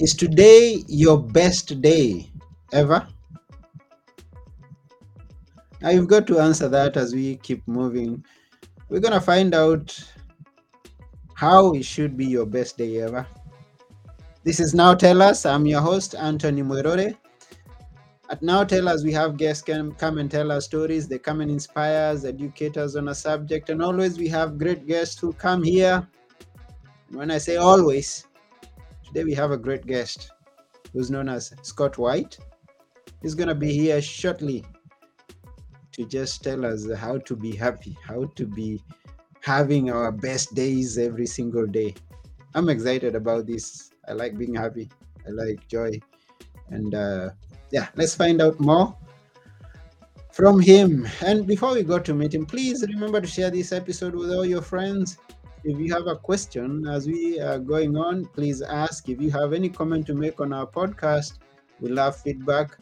Is today your best day ever? Now you've got to answer that as we keep moving. We're going to find out how it should be your best day ever. This is Now Tell Us. I'm your host, Anthony Mwerore. At Now Tell Us, we have guests can come and tell us stories. They come and inspire us, educate us on a subject. And always we have great guests who come here. When I say always, Today we have a great guest who's known as Scott White. He's going to be here shortly to just tell us how to be happy, how to be having our best days every single day. I'm excited about this. I like being happy. I like joy. And uh, yeah, let's find out more from him. And before we go to meet him, please remember to share this episode with all your friends if you have a question as we are going on, please ask. If you have any comment to make on our podcast, we love feedback.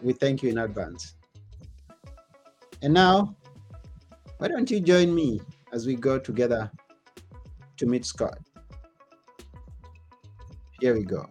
We thank you in advance. And now, why don't you join me as we go together to meet Scott? Here we go.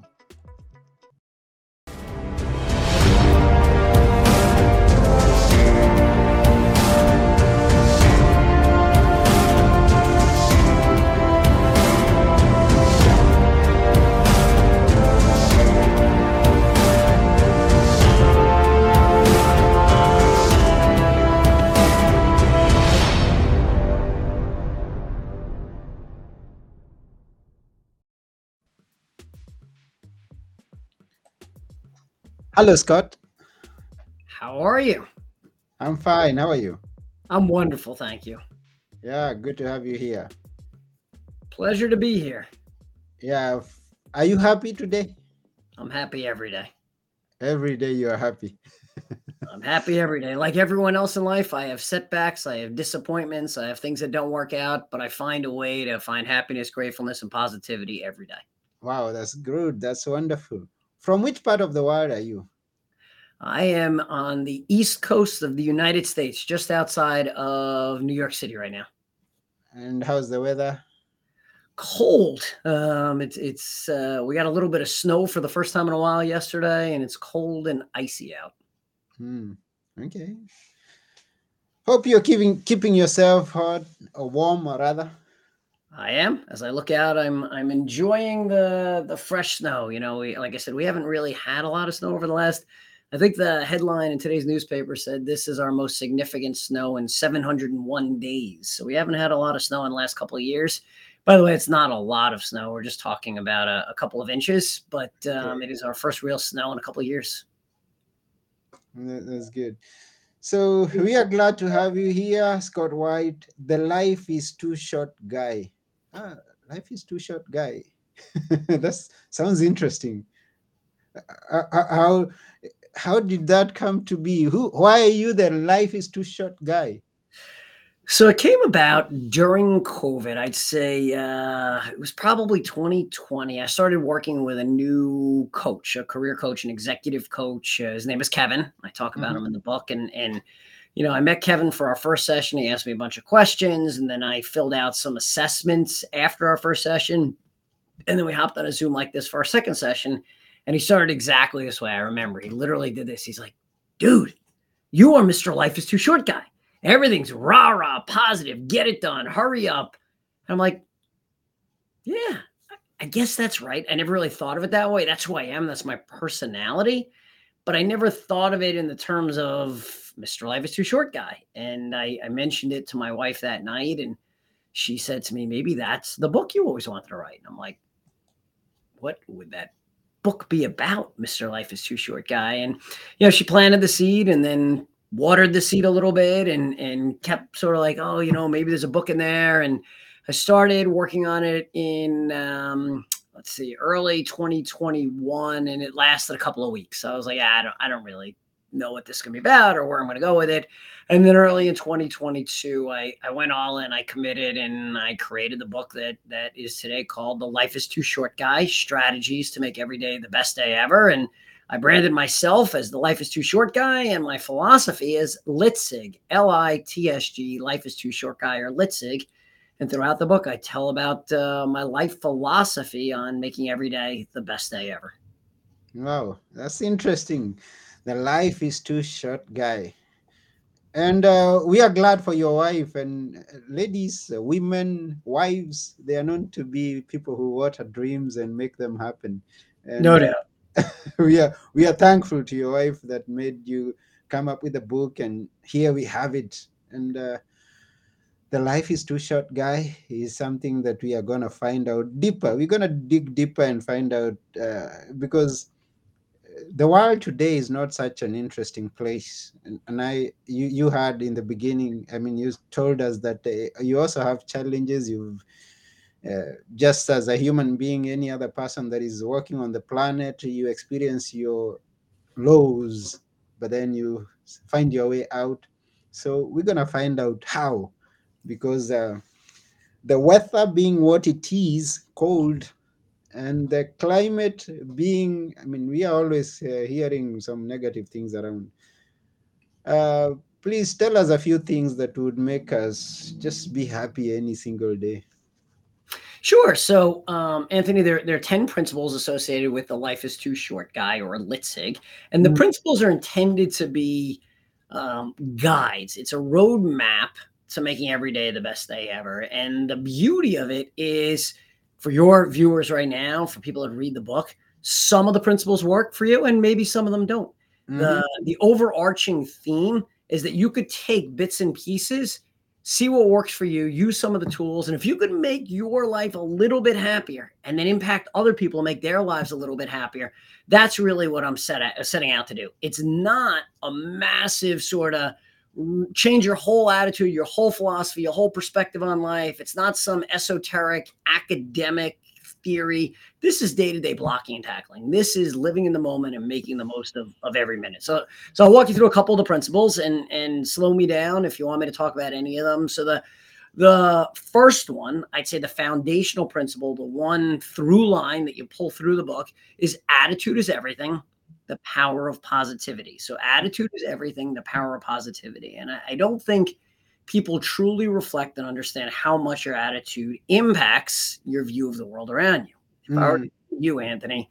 Hello, Scott. How are you? I'm fine. How are you? I'm wonderful, thank you. Yeah, good to have you here. Pleasure to be here. Yeah. Are you happy today? I'm happy every day. Every day you are happy. I'm happy every day. Like everyone else in life, I have setbacks, I have disappointments, I have things that don't work out, but I find a way to find happiness, gratefulness, and positivity every day. Wow, that's good. That's wonderful. From which part of the world are you? I am on the east coast of the United States, just outside of New York City right now. And how's the weather? Cold. Um, it's it's uh, we got a little bit of snow for the first time in a while yesterday, and it's cold and icy out. Hmm. Okay. Hope you're keeping keeping yourself hot or warm, or rather. I am. As I look out, I'm I'm enjoying the the fresh snow. You know, we like I said, we haven't really had a lot of snow over the last I think the headline in today's newspaper said this is our most significant snow in 701 days. So we haven't had a lot of snow in the last couple of years. By the way, it's not a lot of snow. We're just talking about a, a couple of inches, but um, it is our first real snow in a couple of years. That's good. So we are glad to have you here, Scott White, the life is too short guy. Ah, life is too short guy. that sounds interesting. Uh, uh, how how did that come to be? Who? Why are you the life is too short guy? So it came about during COVID. I'd say uh, it was probably 2020. I started working with a new coach, a career coach, an executive coach. Uh, his name is Kevin. I talk about mm-hmm. him in the book, and and you know I met Kevin for our first session. He asked me a bunch of questions, and then I filled out some assessments after our first session, and then we hopped on a Zoom like this for our second session and he started exactly this way. I remember he literally did this. He's like, dude, you are Mr. Life is Too Short guy. Everything's rah rah, positive, get it done, hurry up. And I'm like, yeah, I guess that's right. I never really thought of it that way. That's who I am. That's my personality. But I never thought of it in the terms of Mr. Life is Too Short guy. And I, I mentioned it to my wife that night, and she said to me, maybe that's the book you always wanted to write. And I'm like, what would that book be about, Mr. Life is Too Short guy? And, you know, she planted the seed and then watered the seed a little bit and, and kept sort of like, oh, you know, maybe there's a book in there. And I started working on it in, um, let's see, early 2021 and it lasted a couple of weeks. So I was like, yeah, I don't, I don't really know what this to be about or where I'm going to go with it. And then early in 2022, I, I went all in, I committed, and I created the book that that is today called The Life is Too Short Guy Strategies to Make Every Day the Best Day Ever. And I branded myself as the Life is Too Short Guy, and my philosophy is LITSIG, L I T S G, Life is Too Short Guy, or LITSIG. And throughout the book, I tell about uh, my life philosophy on making every day the best day ever. Wow, that's interesting. The life is too short, guy. And uh, we are glad for your wife and uh, ladies, uh, women, wives. They are known to be people who water dreams and make them happen. And, No uh, doubt. we are we are thankful to your wife that made you come up with a book and here we have it and uh, the life is too short guy is something that we are going to find out deeper we're going to dig deeper and find out uh, because the world today is not such an interesting place and, and i you you had in the beginning i mean you told us that uh, you also have challenges you've uh, just as a human being, any other person that is working on the planet, you experience your lows, but then you find your way out. So we're gonna find out how, because uh, the weather being what it is, cold, and the climate being, I mean, we are always uh, hearing some negative things around. Uh, please tell us a few things that would make us just be happy any single day. Sure. So, um, Anthony, there, there are 10 principles associated with the Life is Too Short guy or LITSIG. And the Mm. principles are intended to be um, guides, it's a roadmap to making every day the best day ever. And the beauty of it is for your viewers right now, for people that read the book, some of the principles work for you and maybe some of them don't. Mhm. The, the overarching theme is that you could take bits and pieces see what works for you, use some of the tools, and if you could make your life a little bit happier and then impact other people and make their lives a little bit happier, that's really what I'm set at, setting out to do. It's not a massive sort of change your whole attitude, your whole philosophy, your whole perspective on life. It's not some esoteric academic theory. This is day-to-day blocking and tackling. This is living in the moment and making the most of, of every minute. So so I'll walk you through a couple of the principles and and slow me down if you want me to talk about any of them. So the the first one, I'd say the foundational principle, the one through line that you pull through the book is attitude is everything, the power of positivity. So attitude is everything, the power of positivity. And I, I don't think people truly reflect and understand how much your attitude impacts your view of the world around you. If I were Mm. you, Anthony,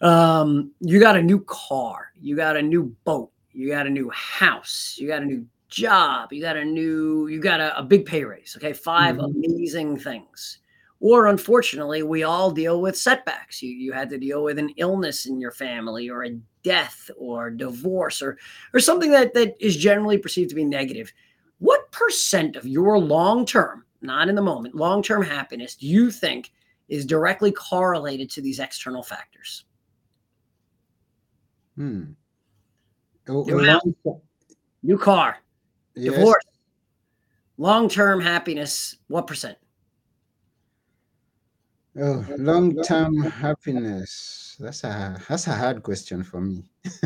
um, you got a new car, you got a new boat, you got a new house, you got a new job, you got a new, you got a, a big pay raise. Okay, 5 Mhm. amazing things. Or unfortunately, we all deal with setbacks. You you had to deal with an illness in your family, or a death, or divorce, or or something that that is generally perceived to be negative. What percent of your long term, not in the moment, long term happiness do you think is directly correlated to these external factors? Hmm. Oh, New long- house. New car, yes. divorce, long term happiness. What percent? Oh, long-term happiness. That's a that's a hard question for me.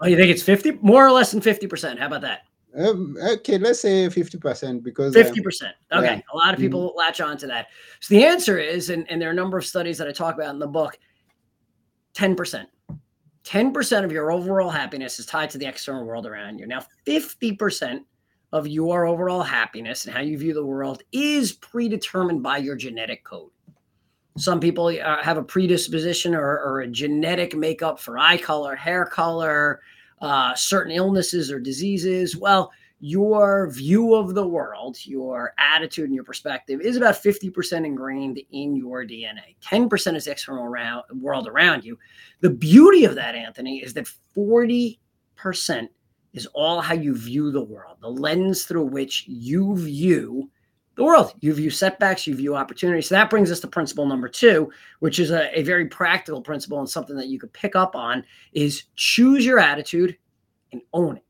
Oh, you think it's 50? More or less than 50%. How about that? Um, okay, let's say fifty percent because um, 50%. Okay. yeah. A lot of people latch on to that. So the answer is, and, and there are a number of studies that I talk about in the book 10%. 10% of your overall happiness is tied to the external world around you. Now, 50% of your overall happiness and how you view the world is predetermined by your genetic code. Some people uh, have a predisposition or, or a genetic makeup for eye color, hair color, uh, certain illnesses or diseases. Well, your view of the world, your attitude, and your perspective is about 50% ingrained in your DNA. 10% is the external around, world around you. The beauty of that, Anthony, is that 40% is all how you view the world, the lens through which you view the world. You view setbacks, you view opportunities. So that brings us to principle number two, which is a, a very practical principle and something that you could pick up on is choose your attitude and own it.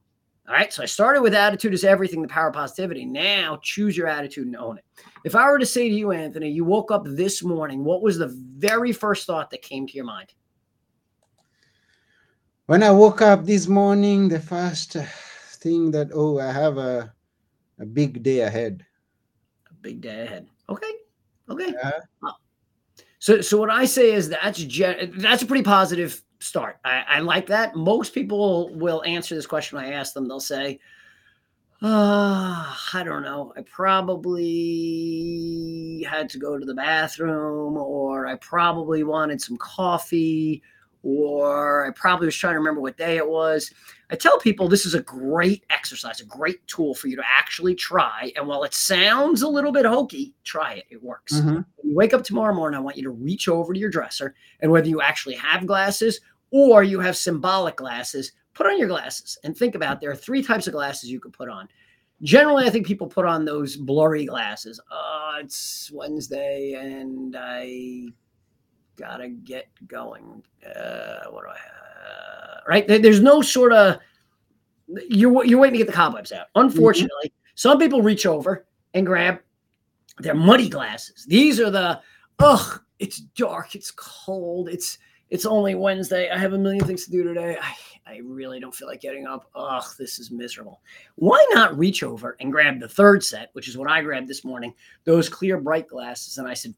All right. So I started with attitude is everything, the power of positivity. Now choose your attitude and own it. If I were to say to you, Anthony, you woke up this morning, what was the very first thought that came to your mind? when I woke up this morning, the first thing that oh, I have a a big day ahead. Big day ahead. Okay. Okay. Yeah. So, so what I say is that's gen- that's a pretty positive start. I, I like that. Most people will answer this question when I ask them. They'll say, Uh, I don't know. I probably had to go to the bathroom, or I probably wanted some coffee, or I probably was trying to remember what day it was. I tell people this is a great exercise, a great tool for you to actually try. And while it sounds a little bit hokey, try it. It works. Mhm. When you wake up tomorrow morning, I want you to reach over to your dresser, and whether you actually have glasses or you have symbolic glasses, put on your glasses and think about there are three types of glasses you could put on. Generally, I think people put on those blurry glasses. Oh, it's Wednesday and I gotta get going. Uh, what do I have? Right? There's no sort of you're you're waiting to get the cobwebs out. Unfortunately, some people reach over and grab their muddy glasses. These are the ugh, it's dark, it's cold, it's it's only Wednesday. I have a million things to do today. I, I really don't feel like getting up. Ugh, this is miserable. Why not reach over and grab the third set, which is what I grabbed this morning, those clear bright glasses. And I said,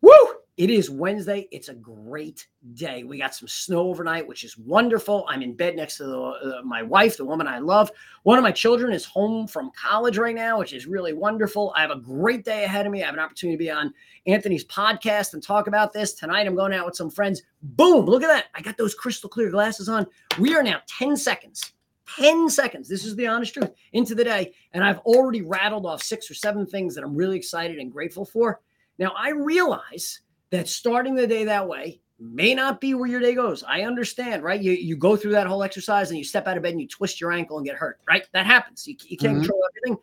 Woo! It is Wednesday. It's a great day. We got some snow overnight, which is wonderful. I'm in bed next to the, uh, my wife, the woman I love. One of my children is home from college right now, which is really wonderful. I have a great day ahead of me. I have an opportunity to be on Anthony's podcast and talk about this. Tonight, I'm going out with some friends. Boom, look at that. I got those crystal clear glasses on. We are now 10 seconds. 10 seconds. This is the honest truth into the day. And I've already rattled off six or seven things that I'm really excited and grateful for. Now, I realize that starting the day that way may not be where your day goes. I understand, right? You, you go through that whole exercise and you step out of bed and you twist your ankle and get hurt, right? That happens. You, you can't Mhm. control everything.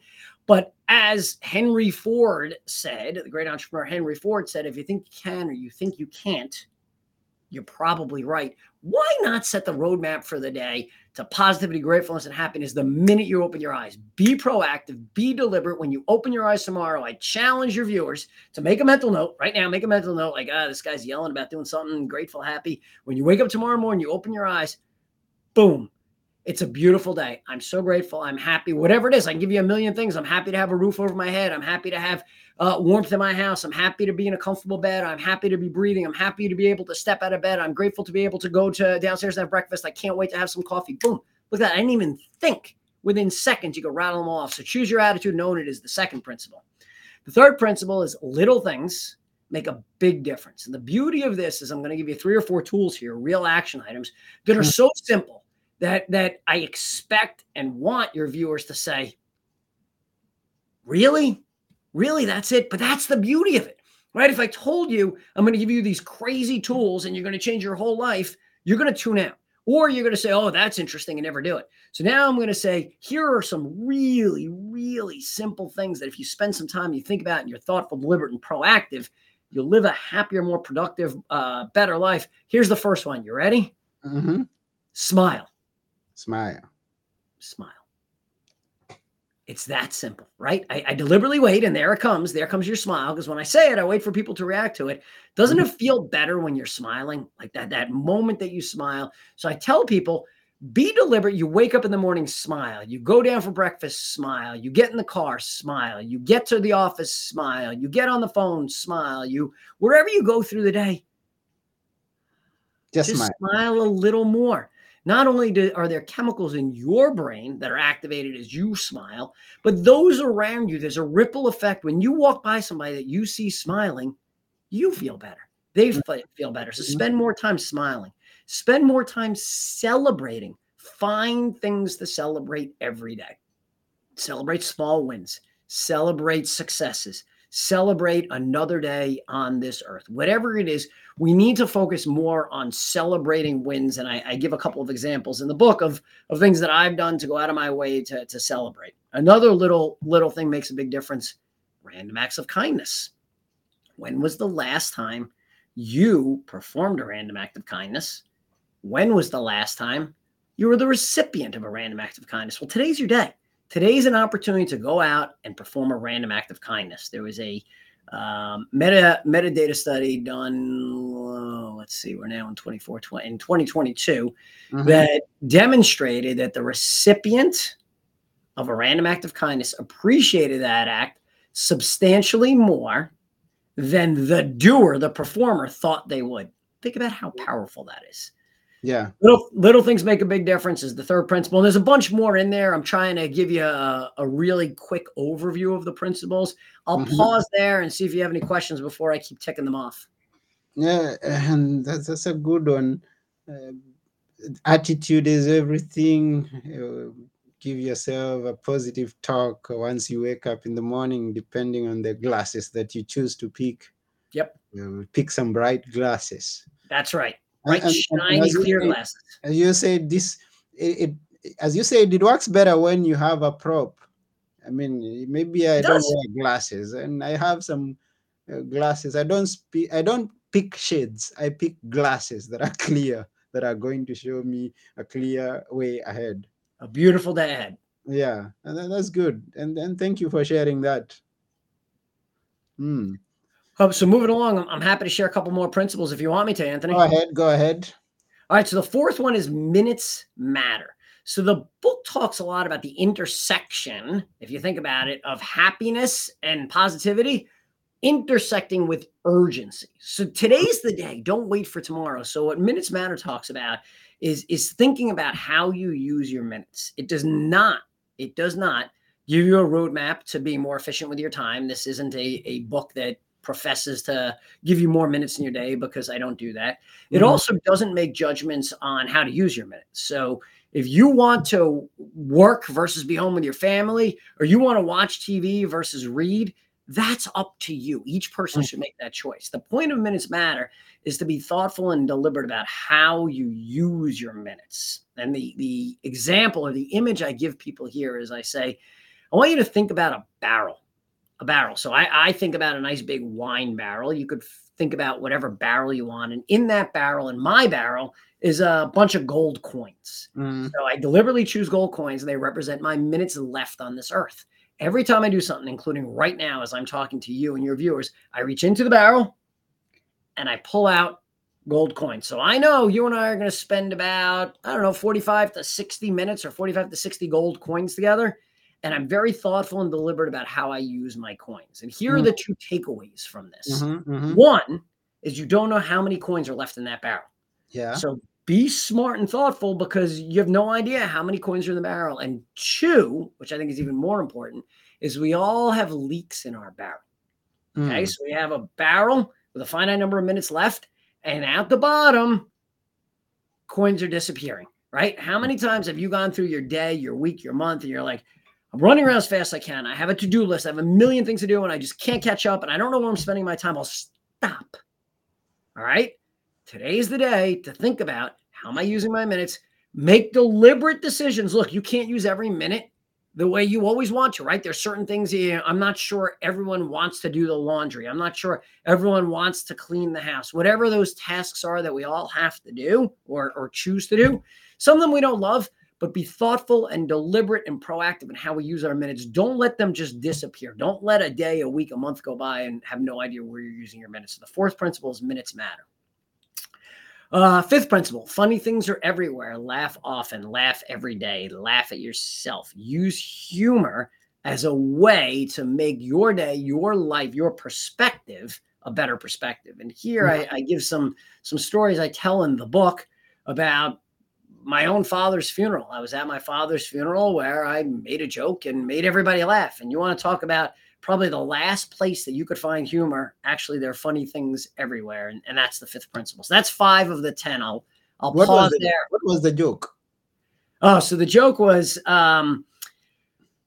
But as Henry Ford said, the great entrepreneur Henry Ford said, if you think you can or you think you can't, you're probably right. Why not set the roadmap for the day to positivity, gratefulness, and happiness the minute you open your eyes? Be proactive, be deliberate. When you open your eyes tomorrow, I challenge your viewers to make a mental note right now. Make a mental note like, ah, this guy's yelling about doing something grateful, happy. When you wake up tomorrow morning, you open your eyes, boom. It's a beautiful day. I'm so grateful. I'm happy. Whatever it is, I can give you a million things. I'm happy to have a roof over my head. I'm happy to have uh, warmth in my house. I'm happy to be in a comfortable bed. I'm happy to be breathing. I'm happy to be able to step out of bed. I'm grateful to be able to go to downstairs and have breakfast. I can't wait to have some coffee. Boom. Look at that. I didn't even think. Within seconds, you can rattle them off. So choose your attitude own it is the second principle. The third principle is little things make a big difference. And the beauty of this is I'm going to give you three or four tools here, real action items that are so simple that that I expect and want your viewers to say, "Really? Really that's it?" But that's the beauty of it. Right? If I told you I'm going to give you these crazy tools and you're going to change your whole life, you're going to tune out. Or you're going to say, "Oh, that's interesting," and never do it. So now I'm going to say, here are some really, really simple things that if you spend some time, you think about, and you're thoughtful, deliberate, and proactive, you'll live a happier, more productive, uh, better life. Here's the first one. You ready? Mhm. Smile. Smile. Smile. It's that simple, right? I, I deliberately wait, and there it comes. There comes your smile. Because when I say it, I wait for people to react to it. Doesn't mm-hmm. it feel better when you're smiling? Like that, that moment that you smile. So I tell people, be deliberate. You wake up in the morning, smile. You go down for breakfast, smile. You get in the car, smile. You get to the office, smile. You get on the phone, smile. You wherever you go through the day, Just, just smile. smile a little more. Not only do, are there chemicals in your brain that are activated as you smile, but those around you, there's a ripple effect. When you walk by somebody that you see smiling, you feel better. They fe- feel better. So Mhm. spend more time smiling. Spend more time celebrating. Find things to celebrate every day. Celebrate small wins. Celebrate successes. Celebrate another day on this earth. Whatever it is, we need to focus more on celebrating wins. And I, I give a couple of examples in the book of, of things that I've done to go out of my way to, to celebrate. Another little little thing makes a big difference. Random acts of kindness. When was the last time you performed a random act of kindness? When was the last time you were the recipient of a random act of kindness? Well, today's your day. Today's an opportunity to go out and perform a random act of kindness. There was a um, meta metadata study done. uh, let's see, we're now in 24 20, in 2022 Mhm. that demonstrated that the recipient of a random act of kindness appreciated that act substantially more than the doer, the performer, thought they would. Think about how powerful that is. Yeah. Little little things make a big difference is the third principle. And there's a bunch more in there. I'm trying to give you a, a really quick overview of the principles. I'll Mhm. pause there and see if you have any questions before I keep ticking them off. Yeah, and that's, that's a good one. Uh, attitude is everything. Uh, give yourself a positive talk once you wake up in the morning, depending on the glasses that you choose to pick. Yep. Uh, pick some bright glasses. That's right. And- Right, and- and shiny, you clear say- glasses. As you said, this it, it as you said, it works better when you have a prop. I mean, maybe I don't wear glasses, and I have some uh, glasses. I don't speak. I don't pick shades. I pick glasses that are clear, that are going to show me a clear way ahead. A beautiful day ahead. Yeah, and that's good. And and thank you for sharing that. Hmm. Oh, so moving along, I'm, I'm happy to share a couple more principles if you want me to, Anthony. Go ahead. Go ahead. All right, so the fourth one is minutes matter. So the book talks a lot about the intersection, if you think about it, of happiness and positivity intersecting with urgency. So today's the day. Don't wait for tomorrow. So what minutes matter talks about is is thinking about how you use your minutes. It does not it does not give you a roadmap to be more efficient with your time. This isn't a, a book that professes to give you more minutes in your day because I don't do that. It Mhm. also doesn't make judgments on how to use your minutes. So if you want to work versus be home with your family, or you want to watch TV versus read, that's up to you. Each person Mm. should make that choice. The point of minutes matter is to be thoughtful and deliberate about how you use your minutes. And the the example or the image I give people here is I say, I want you to think about a barrel a barrel. So I, I think about a nice big wine barrel. You could think about whatever barrel you want. And in that barrel, in my barrel, is a bunch of gold coins. Mm, So I deliberately choose gold coins and they represent my minutes left on this earth. Every time I do something, including right now as I'm talking to you and your viewers, I reach into the barrel and I pull out gold coins. So I know you and I are going to spend about, I don't know, 45 to 60 minutes or 45 to 60 gold coins together. And I'm very thoughtful and deliberate about how I use my coins. And here are Mm. the two takeaways from this. mhm, mhm. One is you don't know how many coins are left in that barrel. Yeah. So be smart and thoughtful because you have no idea how many coins are in the barrel. And two, which I think is even more important, is we all have leaks in our barrel. Okay. Mm, So we have a barrel with a finite number of minutes left, and at the bottom, coins are disappearing, right? How many times have you gone through your day, your week, your month, and you're like, I'm running around as fast as I can. I have a to do list. I have a million things to do, and I just can't catch up, and I don't know where I'm spending my time. I'll stop. All right. Today's the day to think about how am I using my minutes? Make deliberate decisions. Look, you can't use every minute the way you always want to, right? There's certain things. I'm not sure everyone wants to do the laundry. I'm not sure everyone wants to clean the house. Whatever those tasks are that we all have to do or, or choose to do, some of them we don't love, but be thoughtful and deliberate and proactive in how we use our minutes. Don't let them just disappear. Don't let a day, a week, a month go by and have no idea where you're using your minutes. So the fourth principle is minutes matter. Uh, fifth principle funny things are everywhere. Laugh often, laugh every day, laugh at yourself. Use humor as a way to make your day, your life, your perspective a better perspective. And here I, I give some some stories I tell in the book about my own father's funeral. I was at my father's funeral where I made a joke and made everybody laugh. And you want to talk about probably the last place that you could find humor. Actually, there are funny things everywhere, and, and that's the fifth principle. So that's five of the ten. I'll I'll What was pause the- there. What was the joke? Oh, so the joke was um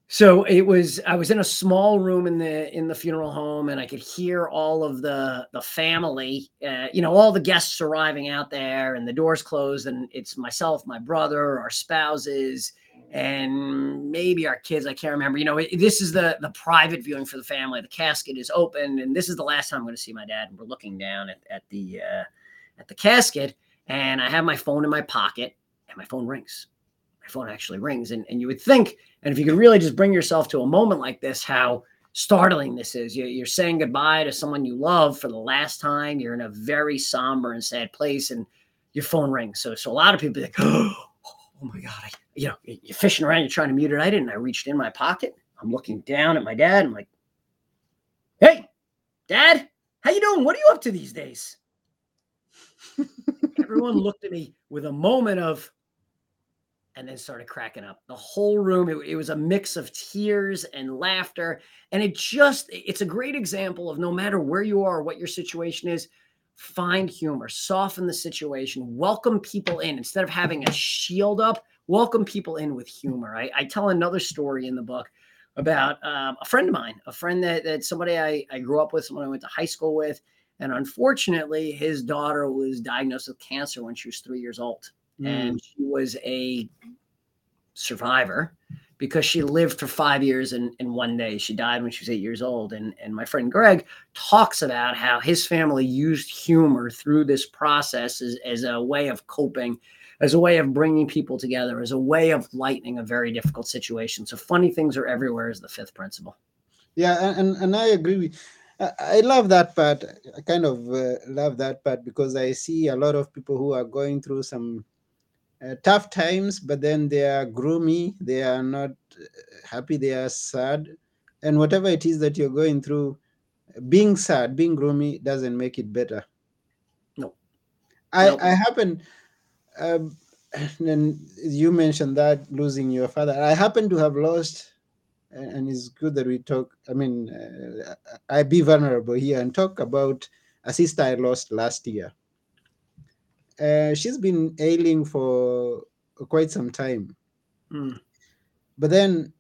so it was I was in a small room in the in the funeral home and I could hear all of the the family uh, you know all the guests arriving out there and the doors closed and it's myself, my brother, our spouses and maybe our kids, I can't remember. You know, it, this is the the private viewing for the family. The casket is open and this is the last time I'm going to see my dad and we're looking down at at the uh at the casket and I have my phone in my pocket and my phone rings my phone actually rings. And, and you would think, and if you could really just bring yourself to a moment like this, how startling this is. You, you're saying goodbye to someone you love for the last time. You're in a very somber and sad place, and your phone rings. So, so a lot of people like, oh my God, I, you know, you're fishing around, you're trying to mute it. I didn't. I reached in my pocket. I'm looking down at my dad. I'm like, hey, dad, how you doing? What are you up to these days? Everyone looked at me with a moment of, and then started cracking up. The whole room, it, it was a mix of tears and laughter. And it just, it's a great example of no matter where you are, what your situation is, find humor, soften the situation, welcome people in instead of having a shield up, welcome people in with humor. I, I tell another story in the book about um, a friend of mine, a friend that, that somebody I, I grew up with, someone I went to high school with. And unfortunately, his daughter was diagnosed with cancer when she was three years old. Mm. And she was a survivor because she lived for five years in, in one day. She died when she was eight years old. And, and my friend Greg talks about how his family used humor through this process as, as a way of coping, as a way of bringing people together, as a way of lightening a very difficult situation. So funny things are everywhere is the fifth principle. Yeah, and, and I agree with I love that part. I kind of uh, love that part because I see a lot of people who are going through some uh, tough times, but then they are gloomy, they are not uh, happy, they are sad. And whatever it is that you're going through, being sad, being gloomy doesn't make it better. No. I, no. I happen, um, and you mentioned that losing your father. I happen to have lost and it's good that we talk. I mean, uh, I be vulnerable here and talk about a sister I lost last year. Uh, she's been ailing for quite some time, mm. but then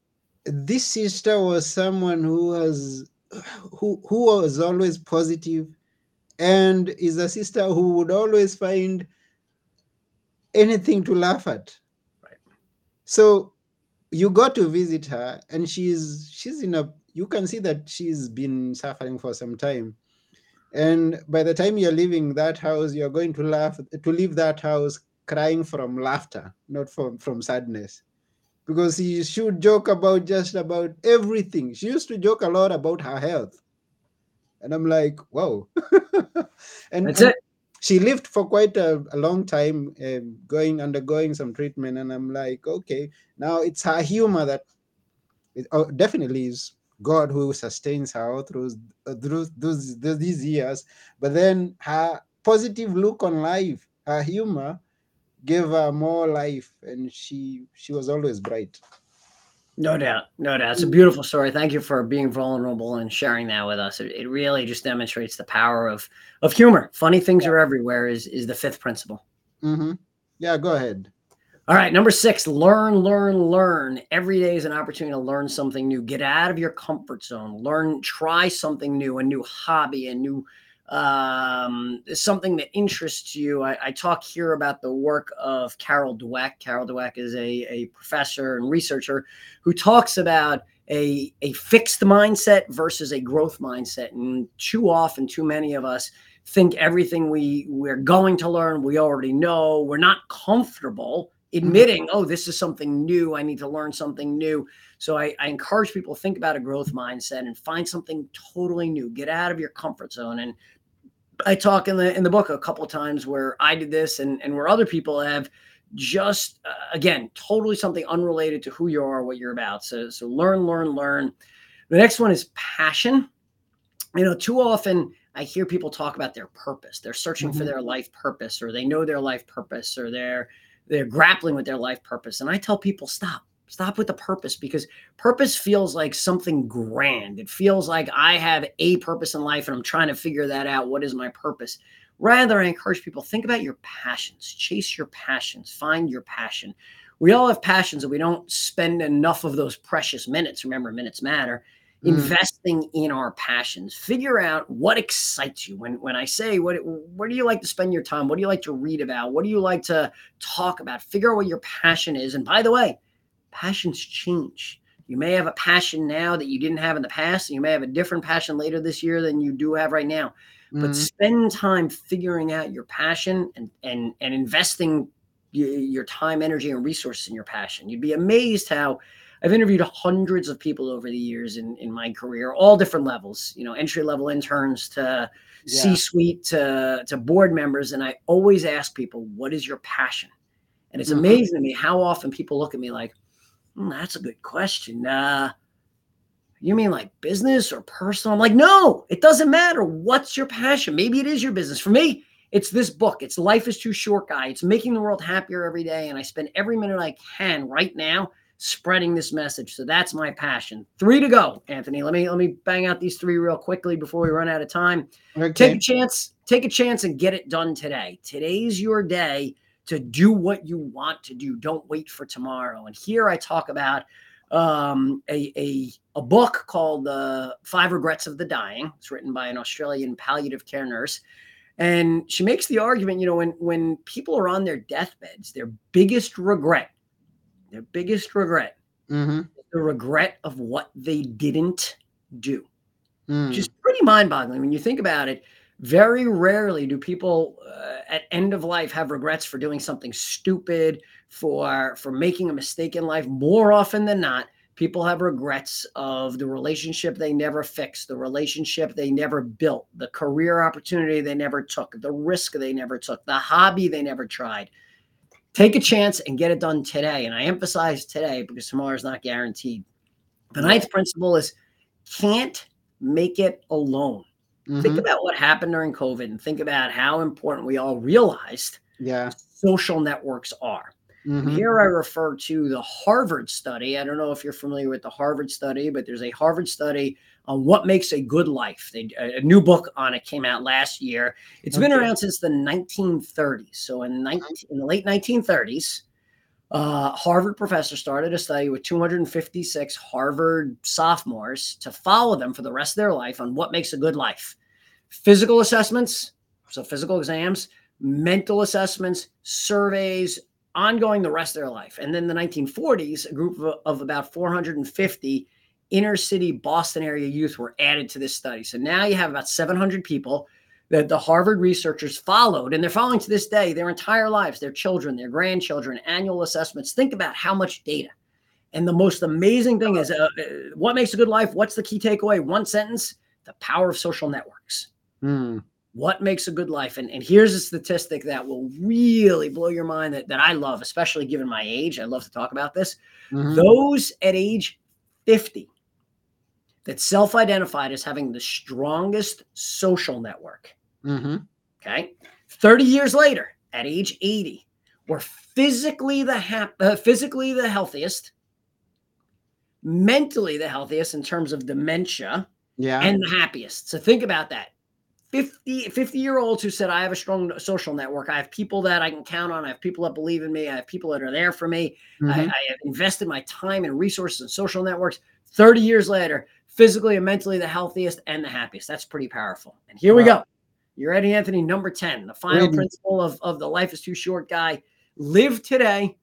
this sister was someone who was who who was always positive, and is a sister who would always find anything to laugh at. Right. So you go to visit her and she's she's in a you can see that she's been suffering for some time and by the time you're leaving that house you're going to laugh to leave that house crying from laughter not from from sadness. Because she should joke about just about everything. She used to joke a lot about her health. And i'm like whoa and that's it. she lived for quite a, a long time uh, going undergoing some treatment. And i'm like okay now it's her humor that it oh, definitely is god who sustains her through, uh, through those, these years but then her positive look on life her humor gave her more life and she she was always bright no doubt, no doubt. It's a beautiful story. Thank you for being vulnerable and sharing that with us. It, it really just demonstrates the power of of humor. Funny things yeah. are everywhere. Is is the fifth principle? Mm-hmm. Yeah, go ahead. All right, number six: learn, learn, learn. Every day is an opportunity to learn something new. Get out of your comfort zone. Learn, try something new, a new hobby, a new um, something that interests you. I, I, talk here about the work of Carol Dweck. Carol Dweck is a, a professor and researcher who talks about a, a fixed mindset versus a growth mindset. And too often, too many of us think everything we, we're going to learn, we already know. We're not comfortable. Admitting, oh, this is something new. I need to learn something new. So I, I, encourage people to think about a growth mindset and find something totally new. Get out of your comfort zone. And I talk in the in the book a couple times where I did this and and where other people have just uh, again totally something unrelated to who you are, what you're about. So so learn, learn, learn. The next one is passion. You know, too often I hear people talk about their purpose. They're searching mm-hmm. for their life purpose, or they know their life purpose, or they're they're grappling with their life purpose. And I tell people, stop, Stop with the purpose because purpose feels like something grand. It feels like I have a purpose in life and I'm trying to figure that out. What is my purpose? Rather, I encourage people think about your passions, chase your passions, find your passion. We all have passions and we don't spend enough of those precious minutes. Remember, minutes matter. Mm. Investing in our passions. Figure out what excites you. When when I say what where do you like to spend your time? What do you like to read about? What do you like to talk about? Figure out what your passion is. And by the way, passions change. You may have a passion now that you didn't have in the past, and you may have a different passion later this year than you do have right now. Mm-hmm. But spend time figuring out your passion and and and investing your time, energy, and resources in your passion. You'd be amazed how I've interviewed hundreds of people over the years in, in my career, all different levels, you know, entry level interns to yeah. C suite to, to board members. And I always ask people, what is your passion? And it's mm-hmm. amazing to me how often people look at me like, Mm, that's a good question. Uh, you mean like business or personal? I'm like, no, it doesn't matter. What's your passion? Maybe it is your business. For me, It's this book. It's Life is Too Short, guy. It's making the world happier every day. And I spend every minute I can right now spreading this message. So that's my passion. Three to go, Anthony. Let me let me bang out these three real quickly before we run out of time. Okay. Take a chance, take a chance and get it done today. Today's your day to do what you want to do. Don't wait for tomorrow. And here I talk about um, a, a, a book called uh, Five Regrets of the Dying. It's written by an Australian palliative care nurse. And she makes the argument, you know, when, when people are on their deathbeds, their biggest regret, their biggest regret, Mm-hmm. the regret of what they didn't do Mm. which is pretty mind-boggling when you think about it. Very rarely do people uh, at end of life have regrets for doing something stupid, for for making a mistake in life. More often than not, people have regrets of the relationship they never fixed, the relationship they never built, the career opportunity they never took, the risk they never took, the hobby they never tried. Take a chance and get it done today. And I emphasize today because tomorrow is not guaranteed. The ninth principle is can't make it alone. Think Mhm. about what happened during COVID and think about how important we all realized Yeah. social networks are. Mhm. Here I refer to the Harvard study. I don't know if you're familiar with the Harvard study, but there's a Harvard study on what makes a good life. They, a new book on it came out last year. It's been around since the 1930s. So in, 19, in the late 1930s, uh, Harvard professor started a study with 256 Harvard sophomores to follow them for the rest of their life on what makes a good life. Physical assessments, so physical exams, mental assessments, surveys, ongoing the rest of their life. And then the 1940s, a group of, of about 450 inner city Boston area youth were added to this study. So now you have about 700 people that the Harvard researchers followed, and they're following to this day their entire lives, their children, their grandchildren, annual assessments. Think about how much data. And the most amazing thing is uh, uh, what makes a good life? What's the key takeaway? One sentence the power of social networks Mm. what makes a good life and, and here's a statistic that will really blow your mind that, that i love especially given my age i love to talk about this Mhm. those at age 50 that self-identified as having the strongest social network Mhm. okay 30 years later at age 80 were physically the hap- uh, physically the healthiest mentally the healthiest in terms of dementia Yeah. and the happiest. So think about that. 50, 50 year olds who said, I have a strong social network. I have people that I can count on. I have people that believe in me. I have people that are there for me. I, Mhm. I have invested my time and resources in social networks. 30 years later, physically and mentally the healthiest and the happiest. That's pretty powerful. And here we go. You ready, Anthony? Number 10, the final Ready. principle of, of the life is too short guy. Live today.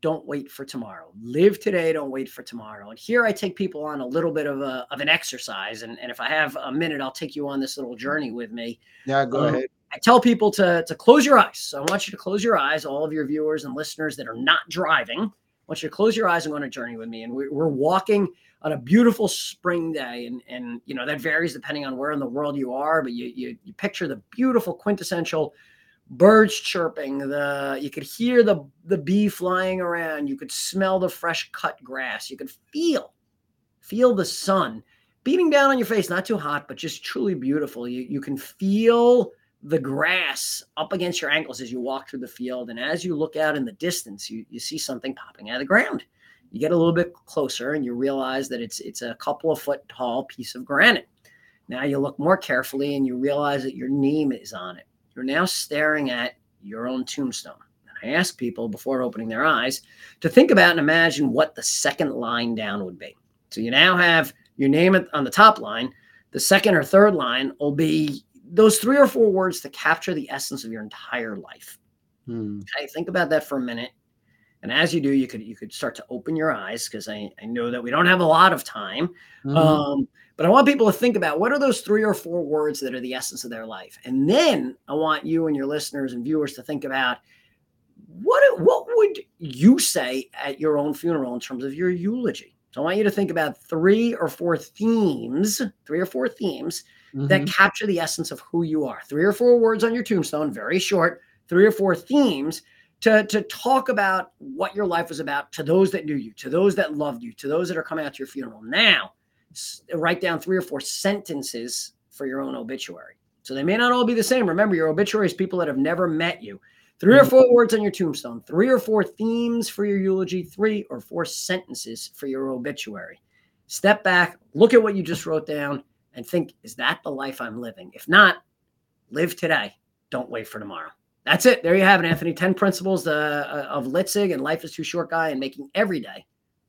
Don't wait for tomorrow. Live today. Don't wait for tomorrow. And here I take people on a little bit of a of an exercise. And, and if I have a minute, I'll take you on this little journey with me. yeah. Go um, ahead. I tell people to to close your eyes. So I want you to close your eyes, all of your viewers and listeners that are not driving. I want you to close your eyes and go on a journey with me. And we, we're walking on a beautiful spring day, and and you know that varies depending on where in the world you are. But you you, you picture the beautiful quintessential birds chirping. The you could hear the the bee flying around. You could smell the fresh cut grass. You could feel feel the sun beating down on your face. Not too hot, but just truly beautiful. You you can feel the grass up against your ankles as you walk through the field. And as you look out in the distance, you, you see something popping out of the ground. You get a little bit closer and you realize that it's it's a couple of foot tall piece of granite. Now you look more carefully and you realize that your name is on it. You're now staring at your own tombstone. And I ask people before opening their eyes to think about and imagine what the second line down would be. So you now have your name on the top line. The second or third line will be those three or four words to capture the essence of your entire life. Mm. Okay, think about that for a minute. And as you do, you could you could start to open your eyes because I, I know that we don't have a lot of time. Mhm. Um, but I want people to think about what are those three or four words that are the essence of their life. And then I want you and your listeners and viewers to think about what what would you say at your own funeral in terms of your eulogy? So I want you to think about three or four themes, three or four themes that Mhm. capture the essence of who you are. Three or four words on your tombstone, very short, three or four themes to, to talk about what your life was about to those that knew you, to those that loved you, to those that are coming out to your funeral. Now, write down three or four sentences for your own obituary. So they may not all be the same. Remember, your obituary is people that have never met you. Three or Mhm. four words on your tombstone, three or four themes for your eulogy, three or four sentences for your obituary. Step back, look at what you just wrote down, and think, is that the life I'm living? If not, live today. Don't wait for tomorrow. That's it. There you have it, Anthony. 10 principles uh, of LITSIG and Life is Too Short Guy and making every day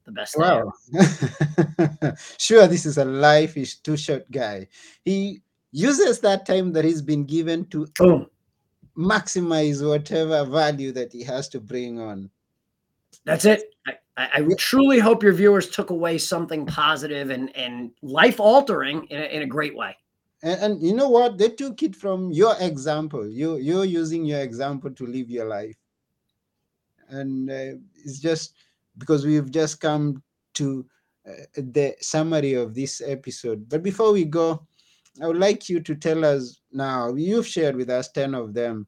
the best Wow. sure, this is a life is too short guy. He uses that time that he's been given to Boom. maximize whatever value that he has to bring on. That's it. I, I, I truly hope your viewers took away something positive and, and life altering in a, in a great way. And, and you know what? They took it from your example. You you're using your example to live your life, and uh, it's just because we've just come to uh, the summary of this episode. But before we go, I would like you to tell us now. You've shared with us ten of them,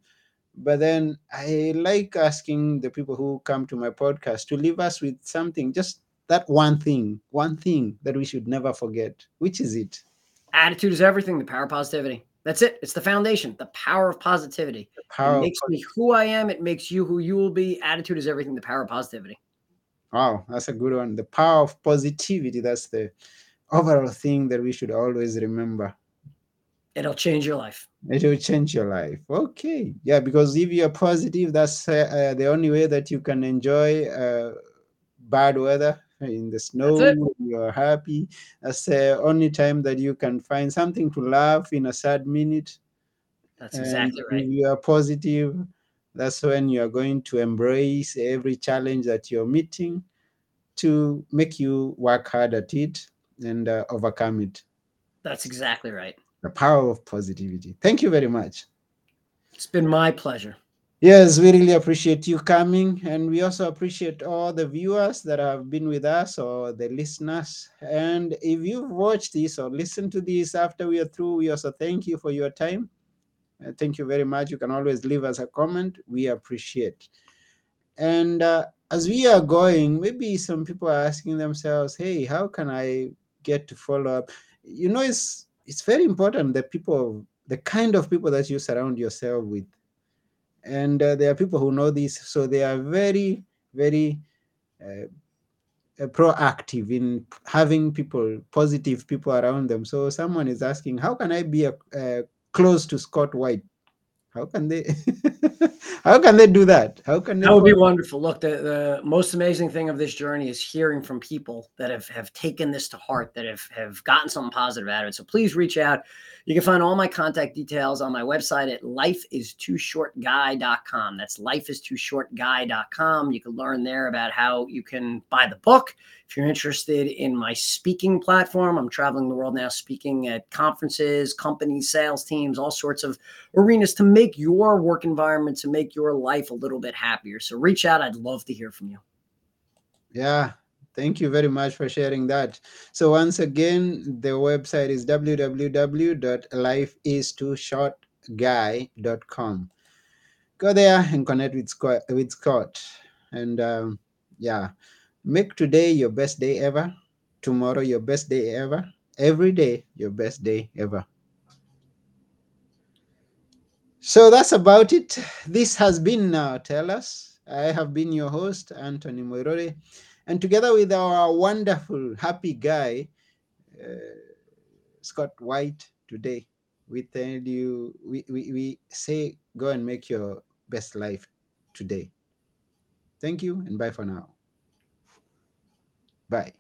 but then I like asking the people who come to my podcast to leave us with something, just that one thing, one thing that we should never forget. Which is it? Attitude is everything. The power of positivity. That's it. It's the foundation. The power of positivity. Power it of makes me who I am. It makes you who you will be. Attitude is everything. The power of positivity. Wow, that's a good one. The power of positivity. That's the overall thing that we should always remember. It'll change your life. It will change your life. Okay. Yeah, because if you're positive, that's uh, uh, the only way that you can enjoy uh, bad weather in the snow. You're happy. That's the only time that you can find something to laugh in a sad minute. That's And exactly right. You are positive, that's when you are going to embrace every challenge that you're meeting to make you work hard at it and uh, overcome it. That's exactly right. The power of positivity. Thank you very much. It's been my pleasure. Yes, we really appreciate you coming, and we also appreciate all the viewers that have been with us or the listeners. And if you've watched this or listened to this after we are through, we also thank you for your time. Uh, thank you very much. You can always leave us a comment. We appreciate. And uh, as we are going, maybe some people are asking themselves, "Hey, how can I get to follow up?" You know, it's it's very important that people, the kind of people that you surround yourself with and uh, there are people who know this so they are very very uh, proactive in having people positive people around them. So someone is asking how can i be a, uh, close to scott white? How can they how can they do that how can they That would be wonderful. Look, the, the most amazing thing of this journey is hearing from people that have, have taken this to heart, that have, have gotten something positive out of it. So please reach out. You can find all my contact details on my website at lifeistooshortguy.com. That's lifeistooshortguy.com. You can learn there about how you can buy the book. If you're interested in my speaking platform, I'm traveling the world now speaking at conferences, companies, sales teams, all sorts of arenas to make your work environment, to make your life a little bit happier. So reach out. I'd love to hear from you. yeah thank you very much for sharing that so once again the website is www.lifeistooshortguy.com go there and connect with scott, with scott. and um, yeah make today your best day ever tomorrow your best day ever every day your best day ever so that's about it. This has been now tell us. I have been your host anthony moirore and together with our wonderful happy guy uh, scott white today we tell you we, we, we say go and make your best life today. Thank you and bye for now. Bye